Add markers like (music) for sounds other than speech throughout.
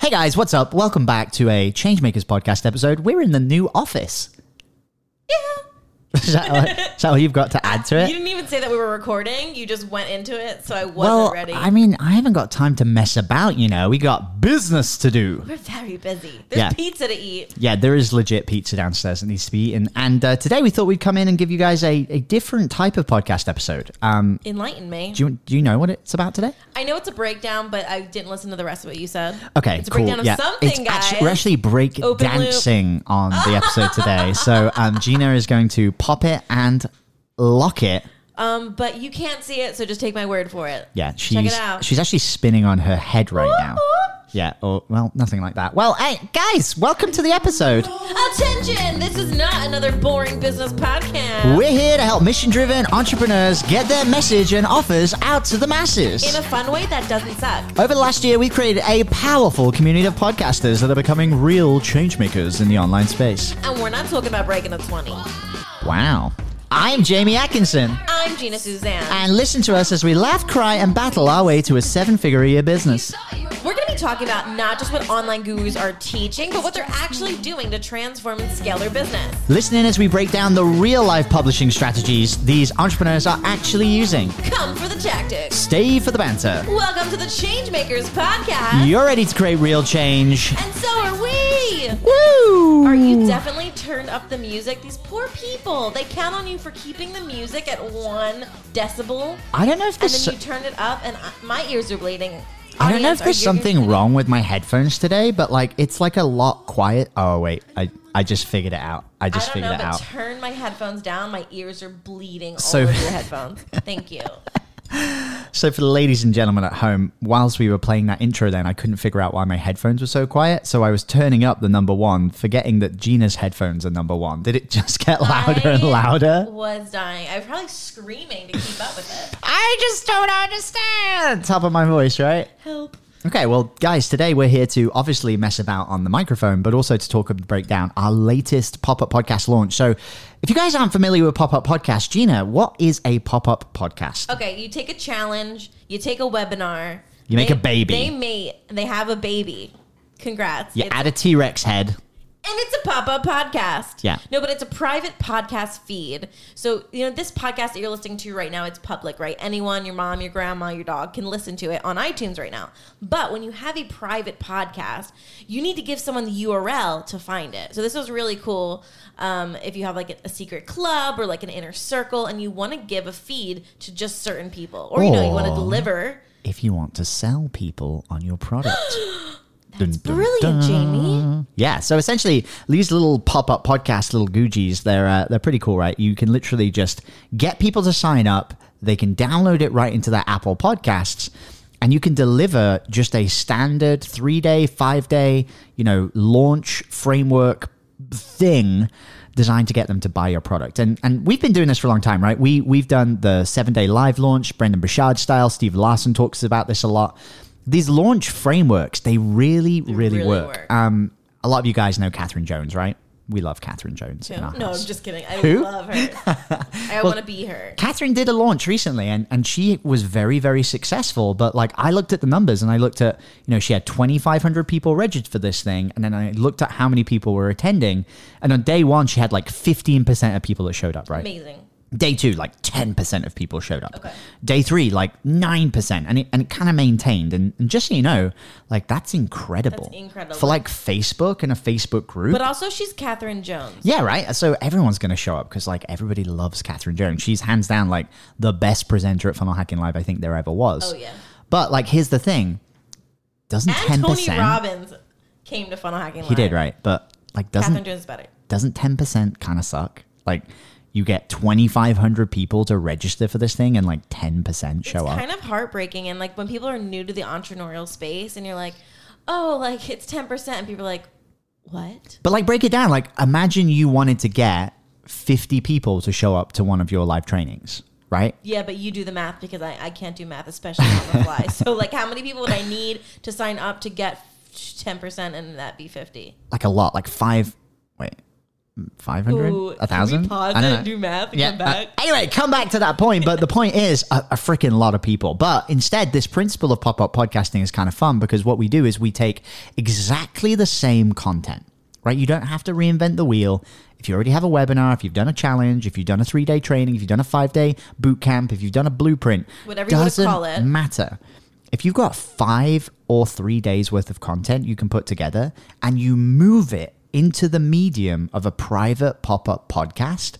Hey guys, what's up? Welcome back to a Changemakers podcast episode. We're in the new office. Yeah. (laughs) Is that, what, is that what you've got to add to it? You didn't even say that we were recording. You just went into it, so I wasn't Well, ready. I mean, I haven't got time to mess about, you know. We got business to do. we're very busy. There's Yeah. pizza to eat. Yeah, there is legit pizza downstairs that needs to be eaten. And uh, today we thought we'd come in and give you guys a, a different type of podcast episode. Um, Enlighten me. do, you, do you know what it's about today? I know it's a breakdown, but I didn't listen to the rest of what you said. Okay, It's a cool. breakdown of yeah, something, it's guys. Actually, we're actually break Open loop. dancing on the episode today. So um, (laughs) Gina is going to pop it and lock it. Um, but you can't see it, so just take my word for it. Yeah, she's Check it out. she's actually spinning on her head right now. Yeah, or well, nothing like that. Well, hey guys, welcome to the episode. Attention! This is not another boring business podcast. We're here to help mission-driven entrepreneurs get their message and offers out to the masses. In a fun way that doesn't suck. Over the last year, we've created a powerful community of podcasters that are becoming real changemakers in the online space. And we're not talking about breaking the 20. Wow. I'm Jamie Atkinson. I'm Gina Suzanne. And listen to us as we laugh, cry, and battle our way to a seven figure a year business. We're going to be talking about not just what online gurus are teaching, but what they're actually doing to transform and scale their business. Listen in as we break down the real life publishing strategies these entrepreneurs are actually using. Come for the tactics. Stay for the banter. Welcome to the Changemakers podcast. You're ready to create real change. And so. Woo! Are you definitely turned up the music? These poor people. They count on you for keeping the music at one decibel, I don't know if and there's. then you turn it up, and I- my ears are bleeding. I don't know if are there's your ears something bleeding? wrong with my headphones today, but like it's like a lot quiet. Oh wait, I I just figured it out. I I just don't figured know, it but out. turn my headphones down. My ears are bleeding So- all over (laughs) your headphones. Thank you. (laughs) So for the ladies and gentlemen at home, whilst we were playing that intro, then I couldn't figure out why my headphones were so quiet. So I was turning up the number one, forgetting that Gina's headphones are number one. Did it just get louder and I louder? Was dying. I was probably screaming to keep up with it. I just don't understand. Top of my voice, right? Help. Okay, well, guys, today we're here to obviously mess about on the microphone, but also to talk and break down our latest pop up podcast launch. So, if you guys aren't familiar with pop up podcast, Gina, what is a pop up podcast? Okay, you take a challenge, you take a webinar. You make they- a baby. They mate, they have a baby. Congrats. You It's- add a T Rex head. And it's a pop-up podcast. Yeah. No, but it's a private podcast feed. So, you know, this podcast that you're listening to right now, it's public, right? Anyone, your mom, your grandma, your dog can listen to it on iTunes right now. But when you have a private podcast, you need to give someone the URL to find it. So this was really cool. Um, if you have like a, a secret club or like an inner circle and you want to give a feed to just certain people, or you know, you want to deliver. If you want to sell people on your product. (gasps) (gasps) (gasps) That's Brilliant, Jamie. Yeah, so essentially, these little pop-up podcast, little Gucci's, they're uh, they're pretty cool, right? You can literally just get people to sign up. They can download it right into their Apple Podcasts, and you can deliver just a standard three-day, five-day, you know, launch framework thing designed to get them to buy your product. And and we've been doing this for a long time, right? We we've done the seven day live launch, Brendon Burchard style. Steve Larsen talks about this a lot. These launch frameworks, they really, really, really work. work. Um, a lot of you guys know Catherine Jones, right? We love Catherine Jones. No. I'm just kidding. I Who? love her. (laughs) I want to be her. Catherine did a launch recently and, and she was very, very successful. But like I looked at the numbers and I looked at, you know, she had 2,500 people registered for this thing. And then I looked at how many people were attending. And on day one, she had like 15% of people that showed up, right? Amazing. Day two, like 10% of people showed up. Okay. Day three, like 9%. And it, and it kind of maintained. And, and just so you know, like that's incredible. That's incredible. For like Facebook and a Facebook group. But also, she's Catherine Jones. Yeah, right. So everyone's going to show up because like everybody loves Catherine Jones. She's hands down like the best presenter at Funnel Hacking Live I think there ever was. Oh, yeah. But like, here's the thing: doesn't And ten Tony? Robbins came to Funnel Hacking Live. He did right, but like doesn't Catherine Jones better. doesn't ten percent kind of suck? Like you get twenty five hundred people to register for this thing, and like ten percent show up. it's up. kind of heartbreaking. And like when people are new to the entrepreneurial space and you're like, oh, like it's 10%. And people are like, What? But like break it down. Like imagine you wanted to get 50 people to show up to one of your live trainings, right? Yeah, but you do the math because I, I can't do math, especially on the fly. (laughs) so, like, how many people would I need to sign up to get 10% and that be 50? Like a lot, like five, wait, 500? A thousand? pause I don't know. do math Yeah. come back? uh, anyway, come back to that point. But the point is a, a freaking lot of people. But instead, this principle of pop up podcasting is kind of fun because what we do is we take exactly the same content, right? You don't have to reinvent the wheel. If you already have a webinar, if you've done a challenge, if you've done a three day training, if you've done a five day boot camp, if you've done a blueprint, Whatever you doesn't call it. matter. If you've got five or three days worth of content you can put together and you move it into the medium of a private pop up podcast,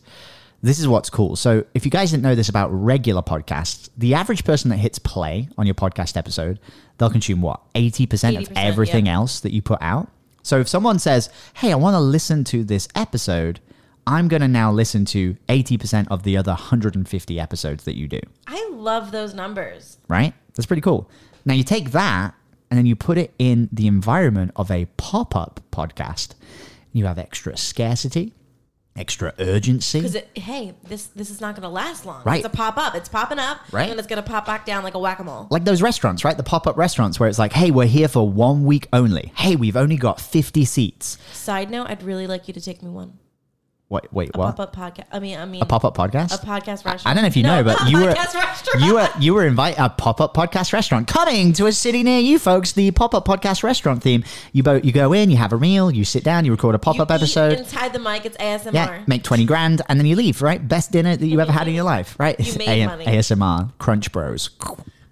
this is what's cool. So, if you guys didn't know this about regular podcasts, the average person that hits play on your podcast episode, they'll consume what? 80%, of 80%, everything yeah. else that you put out. So, if someone says, Hey, I want to listen to this episode, I'm going to now listen to 80% of the other 150 episodes that you do I love those numbers. right? That's pretty cool. Now you take that and then you put it in the environment of a pop up podcast. You have extra scarcity, extra urgency. Because hey, this this is not going to last long. Right. It's a pop up. It's popping up, Right. And then it's going to pop back down like a whack a mole. Like those restaurants, right? The pop up restaurants where it's like, hey, we're here for one week only. Hey, we've only got 50 seats. Side note: I'd really like you to take me one Wait, wait, a what? pop up podcast. I mean, I mean, A pop up podcast? a podcast restaurant. I don't know if you No, know, but you were restaurant. you were you were invite a pop up podcast restaurant coming to a city near you, folks. The pop up podcast restaurant theme. You bo- you go in, you have a meal, you sit down, you record a pop up episode. inside the mic. It's ASMR. Yeah, make 20 grand and then you leave, right? Best dinner that you ever had in your life, right? You made money. ASMR, Crunch Bros.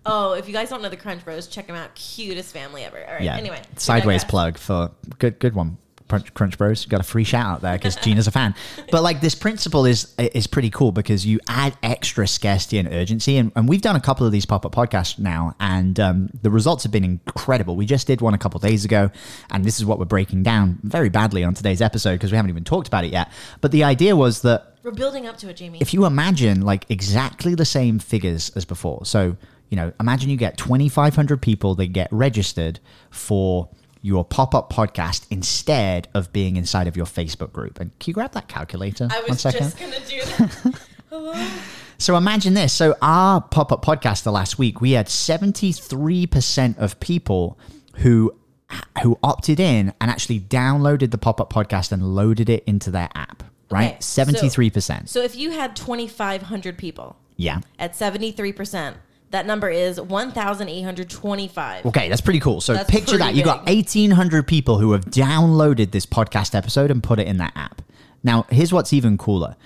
Oh, if you guys don't know the Crunch Bros, check them out. Cutest family ever. All right. Yeah. Anyway, Sideways plug for good good one. Crunch, Crunch Bros. Got a free shout out there because Gina's a fan. But like this principle is is pretty cool because you add extra scarcity and urgency. And, and we've done a couple of these pop up podcasts now, and um, the results have been incredible. We just did one a couple days ago, and this is what we're breaking down very badly on today's episode because we haven't even talked about it yet. But the idea was that We're building up to it, Jamie. if you imagine like exactly the same figures as before, so you know, imagine you get 2,500 people that get registered for your pop up podcast instead of being inside of your Facebook group. And can you grab that calculator? I was second? just gonna do that. (laughs) Hello. So imagine this. So our pop-up podcast the last week, we had 73% of people who who opted in and actually downloaded the pop-up podcast and loaded it into their app, right? Okay, 73%. So if you had 2,500 people yeah. at 73%, that number is 1,825. Okay, that's pretty cool. So That's picture that. pretty You got 1,800 people who have downloaded this podcast episode and put it in that app. Now, here's what's even cooler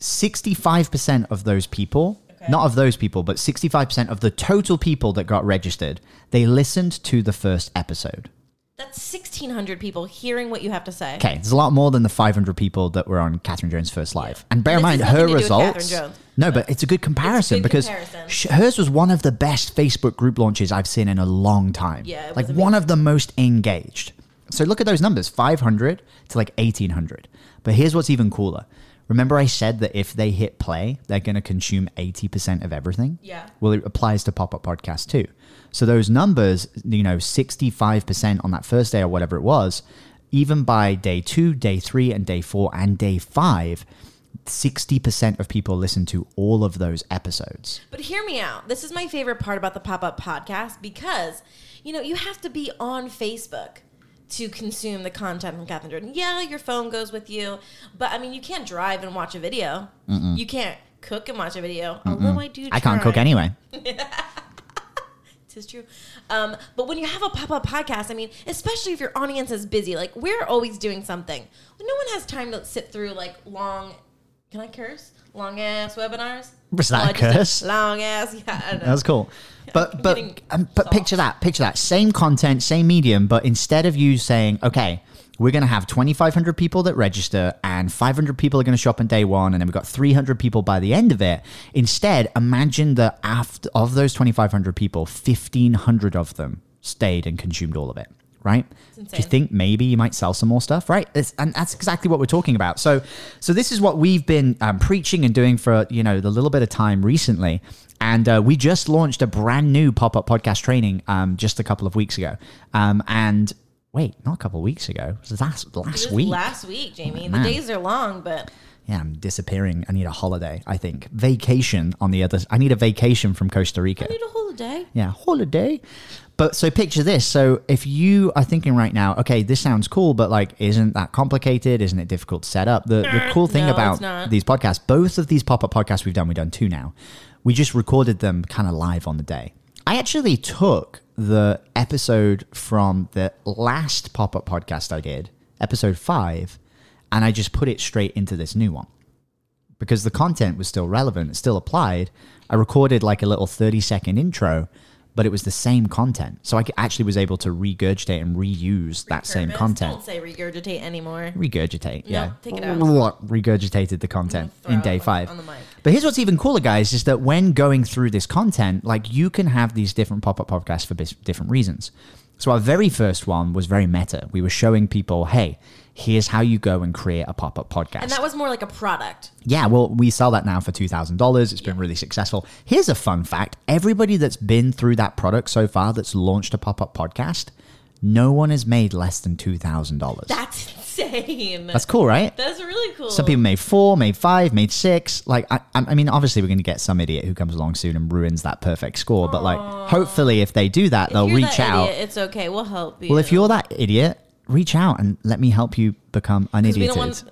65% of those people, not of those people, but 65% of the total people that got registered, they listened to the first episode. That's 1,600 people hearing what you have to say. Okay, there's a lot more than the 500 people that were on Catherine Jones' first live. And bear in mind, her to do with results. No, but it's a good comparison good because comparison. sh- hers was one of the best Facebook group launches I've seen in a long time. Yeah, it like one of the most engaged. So look at those numbers 500 to like 1800. But here's what's even cooler. Remember, I said that if they hit play, they're going to consume 80% of everything? Yeah. Well, it applies to pop up podcast too. So those numbers, you know, 65% on that first day or whatever it was, even by day two, day three, and day four, and day five, 60% of people listen to all of those episodes. But hear me out. This is my favorite part about the pop up podcast because, you know, you have to be on Facebook to consume the content from Catherine Jordan. Yeah, your phone goes with you, but I mean, you can't drive and watch a video. You can't cook and watch a video. Although I do. I can't cook anyway. (laughs) Is true. Um, but when you have a pop up podcast, I mean, especially if your audience is busy, like we're always doing something. no one has time to sit through like long. Can I curse? Long ass webinars. Was that Oh, a I just said curse? Long ass. Yeah, I. That was cool. But but um, but soft. picture that, picture that. Same content, same medium, but instead of you saying, okay, we're going to have 2,500 people that register and 500 people are going to show up on day one, and then we've got 300 people by the end of it. Instead, imagine that after of those 2,500 people, 1,500 of them stayed and consumed all of it. Right? Do you think maybe you might sell some more stuff? Right? It's, and that's exactly what we're talking about. So, so this is what we've been um, preaching and doing for you know the little bit of time recently. And uh, we just launched a brand new pop up podcast training um, just a couple of weeks ago. Um, and wait, not a couple of weeks ago. It was last last was week. last week, Jamie. the days are long, but yeah, I'm disappearing. I need a holiday. I think vacation on the other. I need a vacation from Costa Rica. I need a holiday. Yeah, holiday. But so picture this. So if you are thinking right now, okay, this sounds cool, but like, isn't that complicated? Isn't it difficult to set up? The the cool thing No, about these podcasts, both of these pop up podcasts we've done, we've done two now. We just recorded them kind of live on the day. I actually took the episode from the last pop up podcast I did, episode five, and I just put it straight into this new one because the content was still relevant, it still applied. I recorded like a little 30 second intro, but it was the same content. So I actually was able to regurgitate and reuse that same Purpose. content. Don't say regurgitate anymore. Regurgitate, yeah. take it out. Regurgitated the content in day five. on the mic. But here's what's even cooler, guys, is that when going through this content, like you can have these different pop up podcasts for bis- different reasons. So our very first one was very meta. We were showing people, hey, here's how you go and create a pop up podcast. And that was more like a product. Yeah, well, we sell that now for $2,000. It's been really successful. Here's a fun fact everybody that's been through that product so far that's launched a pop up podcast, no one has made less than $2,000. That's insane. That's cool, right? That's really cool. Some people made four, made five, made six. Like, I, I I mean, obviously, we're going to get some idiot who comes along soon and ruins that perfect score. But, like, hopefully, if they do that, If they'll reach that out. Idiot, it's okay. We'll help you. Well, if you're that idiot, reach out and let me help you become we unidioted. don't want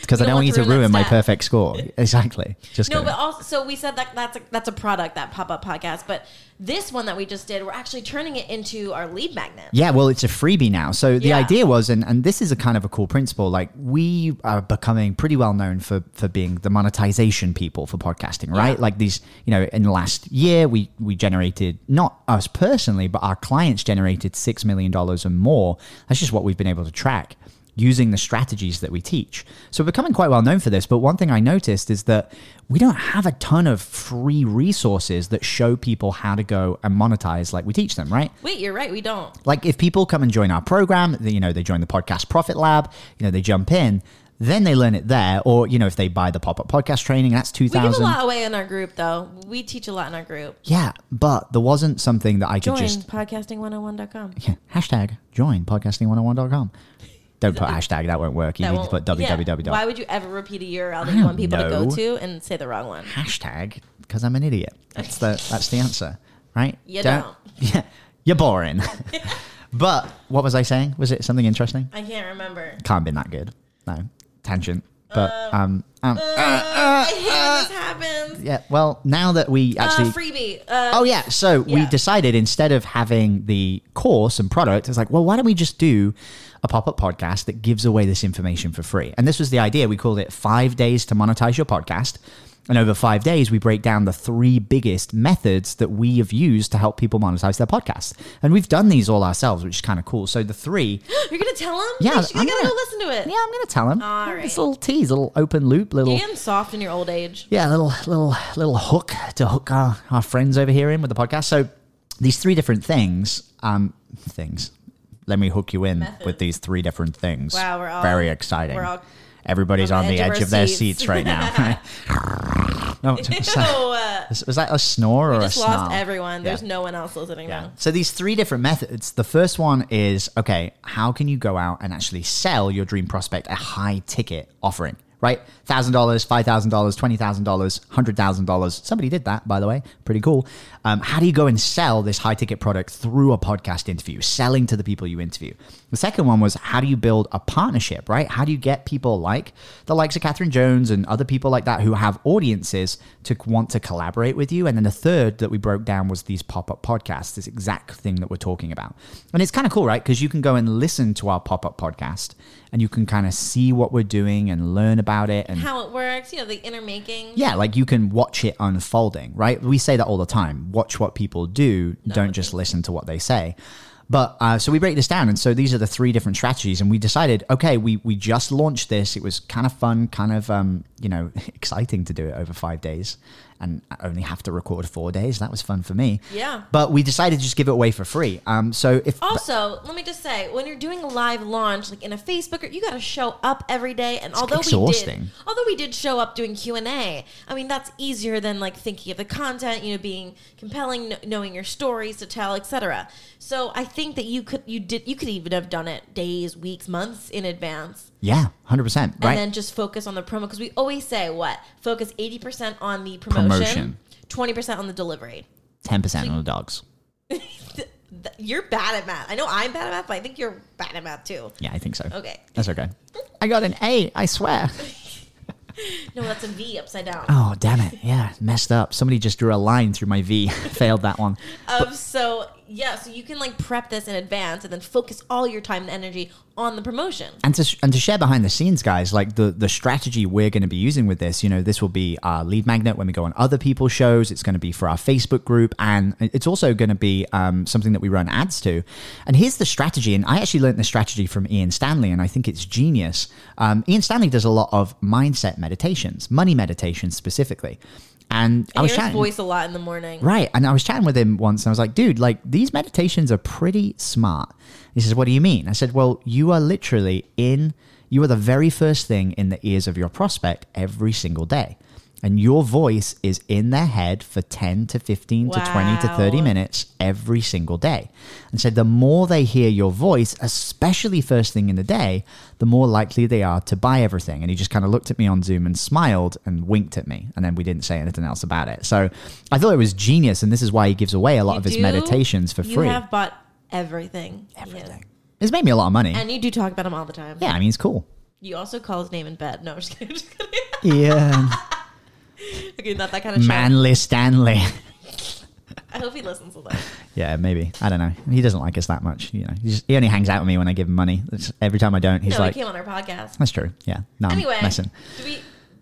Because I don't want you to ruin my perfect score. (laughs) Exactly. Just No, but also, so we said that that's a, that's a product, that pop up podcast. But this one that we just did, we're actually turning it into our lead magnet. Yeah, well, it's a freebie now. So the Yeah. idea was, and, and this is a kind of a cool principle, like we are becoming pretty well known for for being the monetization people for podcasting, right? Yeah. Like these, you know, in the last year, we we generated not us personally, but our clients generated six million dollars and more. That's just what we've been able to track using the strategies that we teach. So we're becoming quite well known for this. But one thing I noticed is that we don't have a ton of free resources that show people how to go and monetize like we teach them, right? Wait, you're right. We don't. Like if people come and join our program, they- you know, they join the podcast profit lab, you know, they jump in, then they learn it there. Or, you know, if they buy the pop up podcast training, that's We give a lot away in our group, though. We teach a lot in our group. Yeah. But there wasn't something that I could Join just podcasting101.com. yeah, hashtag join podcasting101.com. Don't put hashtag, that won't work. You That need to won't- put yeah. www. Why would you ever repeat a URL that I you want people to go to and say the wrong one? hashtag because I'm an idiot. That's the that's the answer, right? You (laughs) Yeah, you're boring. (laughs) but what was I saying? Was it something interesting? I can't remember. Can't have been that good. No tangent. But um, um I hate when this happens. yeah. Well, now that we actually uh, freebie. Uh, Oh yeah, so we Yeah. decided instead of having the course and product, it's like, well, why don't we just do a pop-up podcast that gives away this information for free? And this was the idea. We called it five days to monetize your podcast. And over five days, we break down the three biggest methods that we have used to help people monetize their podcast. And we've done these all ourselves, which is kind of cool. So the three, (gasps) You're gonna tell them? Yeah, I'm gonna- go listen to it. yeah, I'm going to tell them. All right. This little tease, a little open loop, little You're soft in your old age. yeah, a little little little hook to hook our, our friends over here in with the podcast. So these three different things, um, things. Let me hook you in Method. with these three different things. Wow, we're all- very exciting. we're all Everybody's on the edge of of their seats. seats right now. (laughs) (laughs) no, was, that, was that a snore or just a snarl? lost everyone. There's Yeah. no one else listening Yeah. now. So these three different methods. The first one is okay, how can you go out and actually sell your dream prospect a high ticket offering? Right? $1,000, $5,000, $20,000, $100,000. Somebody did that, by the way. Pretty cool. Um, how do you go and sell this high ticket product through a podcast interview, selling to the people you interview? The second one was how do you build a partnership, right? How do you get people like the likes of Catherine Jones and other people like that who have audiences to want to collaborate with you? And then the third that we broke down was these pop up podcasts, this exact thing that we're talking about. And it's kind of cool, right? Because you can go and listen to our pop up podcast and you can kind of see what we're doing and learn about it. And How it works, you know, the inner making. yeah, like you can watch it unfolding, right? We say that all the time. Watch what people do, don't just listen to what they say. But uh, so we break this down, and so these are the three different strategies, and we decided, okay, we we just launched this. It was kind of fun, kind of um, you know, (laughs) exciting to do it over five days and only have to record four days. That was fun for me. Yeah. But we decided to just give it away for free. Um, so if Also, let me just say, when you're doing a live launch, like in a Facebook you got to show up every day. And although we did, although we did show up doing Q and A, I mean that's easier than like thinking of the content, you know, being compelling, kn- knowing your stories to tell, etc. So I think that you could, you did, you could even have done it days, weeks, months in advance, yeah, hundred percent, right? and then just focus on the promo because we always say what focus eighty percent on the promotion, Promotion. twenty percent on the delivery. Ten percent on the dogs. (laughs) You're bad at math. I know I'm bad at math, but I think you're bad at math too. Yeah, I think so. Okay. That's okay. I got an A, I swear. (laughs) No, that's a V upside down. Oh, damn it. Yeah, messed up. Somebody just drew a line through my V. (laughs) Failed that one. Um, so yeah, so you can like prep this in advance and then focus all your time and energy on the promotion. And to, and to share behind the scenes, guys, like the, the strategy we're going to be using with this, you know, this will be our lead magnet when we go on other people's shows. It's going to be for our Facebook group. And it's also going to be um, something that we run ads to. And here's the strategy. And I actually learned the strategy from Ian Stanley, and I think it's genius. Um, Ian Stanley does a lot of mindset meditations, money meditations specifically. And I I was hear his chatting. voice a lot in the morning. Right. And I was chatting with him once and I was like, dude, like these meditations are pretty smart. He says, what do you mean? I said, well, you are literally in, you are the very first thing in the ears of your prospect every single day. And your voice is in their head for 10 to 15 to 20 to 30 minutes every single day. And so the more they hear your voice, especially first thing in the day, the more likely they are to buy everything. And he just kind of looked at me on Zoom and smiled and winked at me. And then we didn't say anything else about it. So I thought it was genius. And this is why he gives away a lot You of his do- meditations for you free. have bought everything. Everything. It's made me a lot of money. And you do talk about him all the time. yeah, I mean, he's cool. You also call his name in bed. No, I'm just kidding. Just (laughs) kidding. Yeah. (laughs) okay, not that kind of show. Manly Stanley. (laughs) I hope he listens to that. Yeah, maybe. I don't know. He doesn't like us that much. You know, he, just, he only hangs out with me when I give him money. It's, every time I don't, he's no, like, he came on our podcast. "That's true." Yeah. No, Anyway, do we?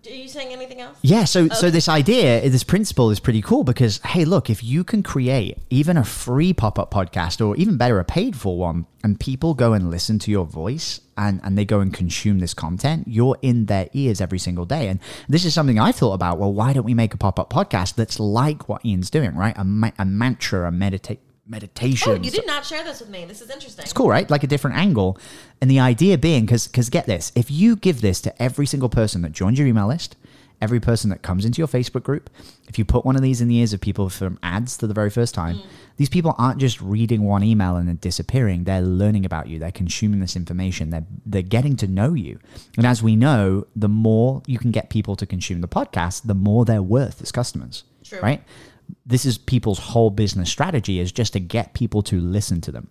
Are you saying anything else? Yeah, so so this idea, this principle is pretty cool because hey, look, if you can create even a free pop-up podcast or even better a paid for one and people go and listen to your voice and and they go and consume this content, you're in their ears every single day. And this is something I thought about, well, why don't we make a pop-up podcast that's like what Ian's doing, right? A, ma- a mantra, a meditate meditation. Oh, you did not share this with me. This is interesting. It's cool, right? Like a different angle. And the idea being, because because get this, if you give this to every single person that joins your email list, every person that comes into your Facebook group, if you put one of these in the ears of people from ads for the very first time, mm. these people aren't just reading one email and then disappearing. They're learning about you. They're consuming this information. They're they're getting to know you. And as we know, the more you can get people to consume the podcast, the more they're worth as customers. True. Right? This is people's whole business strategy is just to get people to listen to them.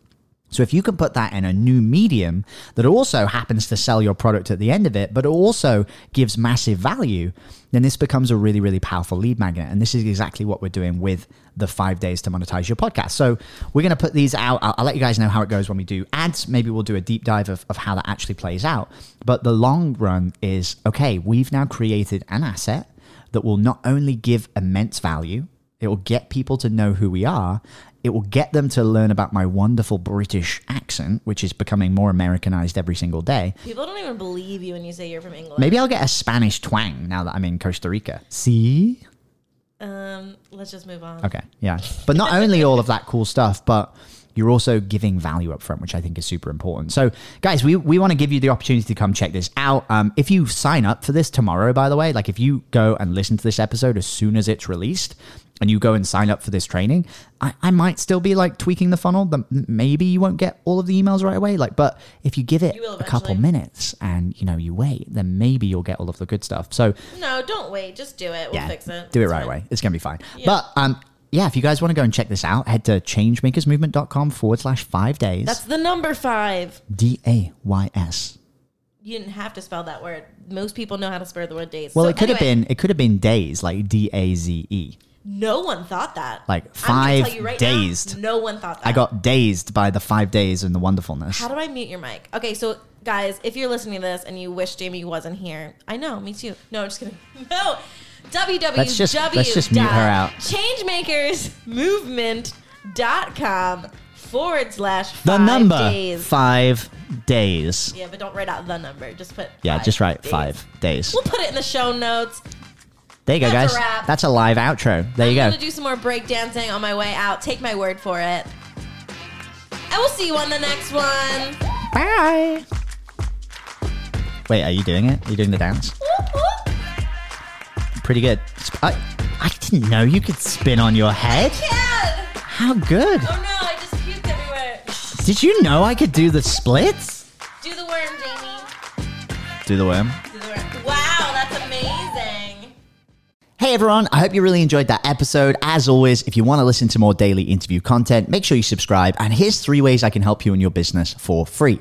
So if you can put that in a new medium that also happens to sell your product at the end of it, but also gives massive value, then this becomes a really, really powerful lead magnet. And this is exactly what we're doing with the five days to monetize your podcast. So we're going to put these out. I'll, I'll let you guys know how it goes when we do ads. Maybe we'll do a deep dive of, of how that actually plays out. But the long run is okay, we've now created an asset that will not only give immense value, it will get people to know who we are. It will get them to learn about my wonderful British accent, which is becoming more Americanized every single day. People don't even believe you when you say you're from England. Maybe I'll get a Spanish twang now that I'm in Costa Rica. See? Um, let's just move on. Okay, yeah. But not only all of that cool stuff, but you're also giving value up front, which I think is super important. So, guys, we, we want to give you the opportunity to come check this out. Um, if you sign up for this tomorrow, by the way, like if you go and listen to this episode as soon as it's released and you go and sign up for this training, I, I might still be like tweaking the funnel. But maybe you won't get all of the emails right away. Like, but if you give it You a couple minutes and you know you wait, then maybe you'll get all of the good stuff. So No, don't wait. Just do it. We'll yeah, fix it. Do it It's right fine. away. It's going to be fine. But um, yeah, if you guys want to go and check this out, head to changemakersmovement.com forward slash five days. That's the number five. D A Y S. You didn't have to spell that word. Most people know how to spell the word days. Well, So it could have been it could have been days like D A Z E. No one thought that. Like I'm gonna five tell you right dazed. Now, no one thought that. I got dazed by the five days and the wonderfulness. How do I mute your mic? Okay, so guys, if you're listening to this and you wish Jamie wasn't here, I know, me too. No, I'm just kidding. (laughs) No. Www. Let's just- let's just mute her out. Changemakersmovement.com forward slash five The number days. five days. Yeah, but don't write out the number. Just put Yeah, five just write days. five days. We'll put it in the show notes. There you go, That's guys. a wrap. That's a live outro. There you go. I'm go. gonna do some more breakdancing on my way out. Take my word for it. I will see you on the next one. Bye. Wait, are you doing it? Are you doing the dance? Whoop, whoop. Pretty good. I, I didn't know you could spin on your head. How good. Oh no, I just puked everywhere. Did you know I could do the splits? Do the worm, Jamie. Do the worm. Do the worm. Wow, that's amazing. Hey everyone, I hope you really enjoyed that episode. As always, if you want to listen to more daily interview content, make sure you subscribe. And here's three ways I can help you in your business for free.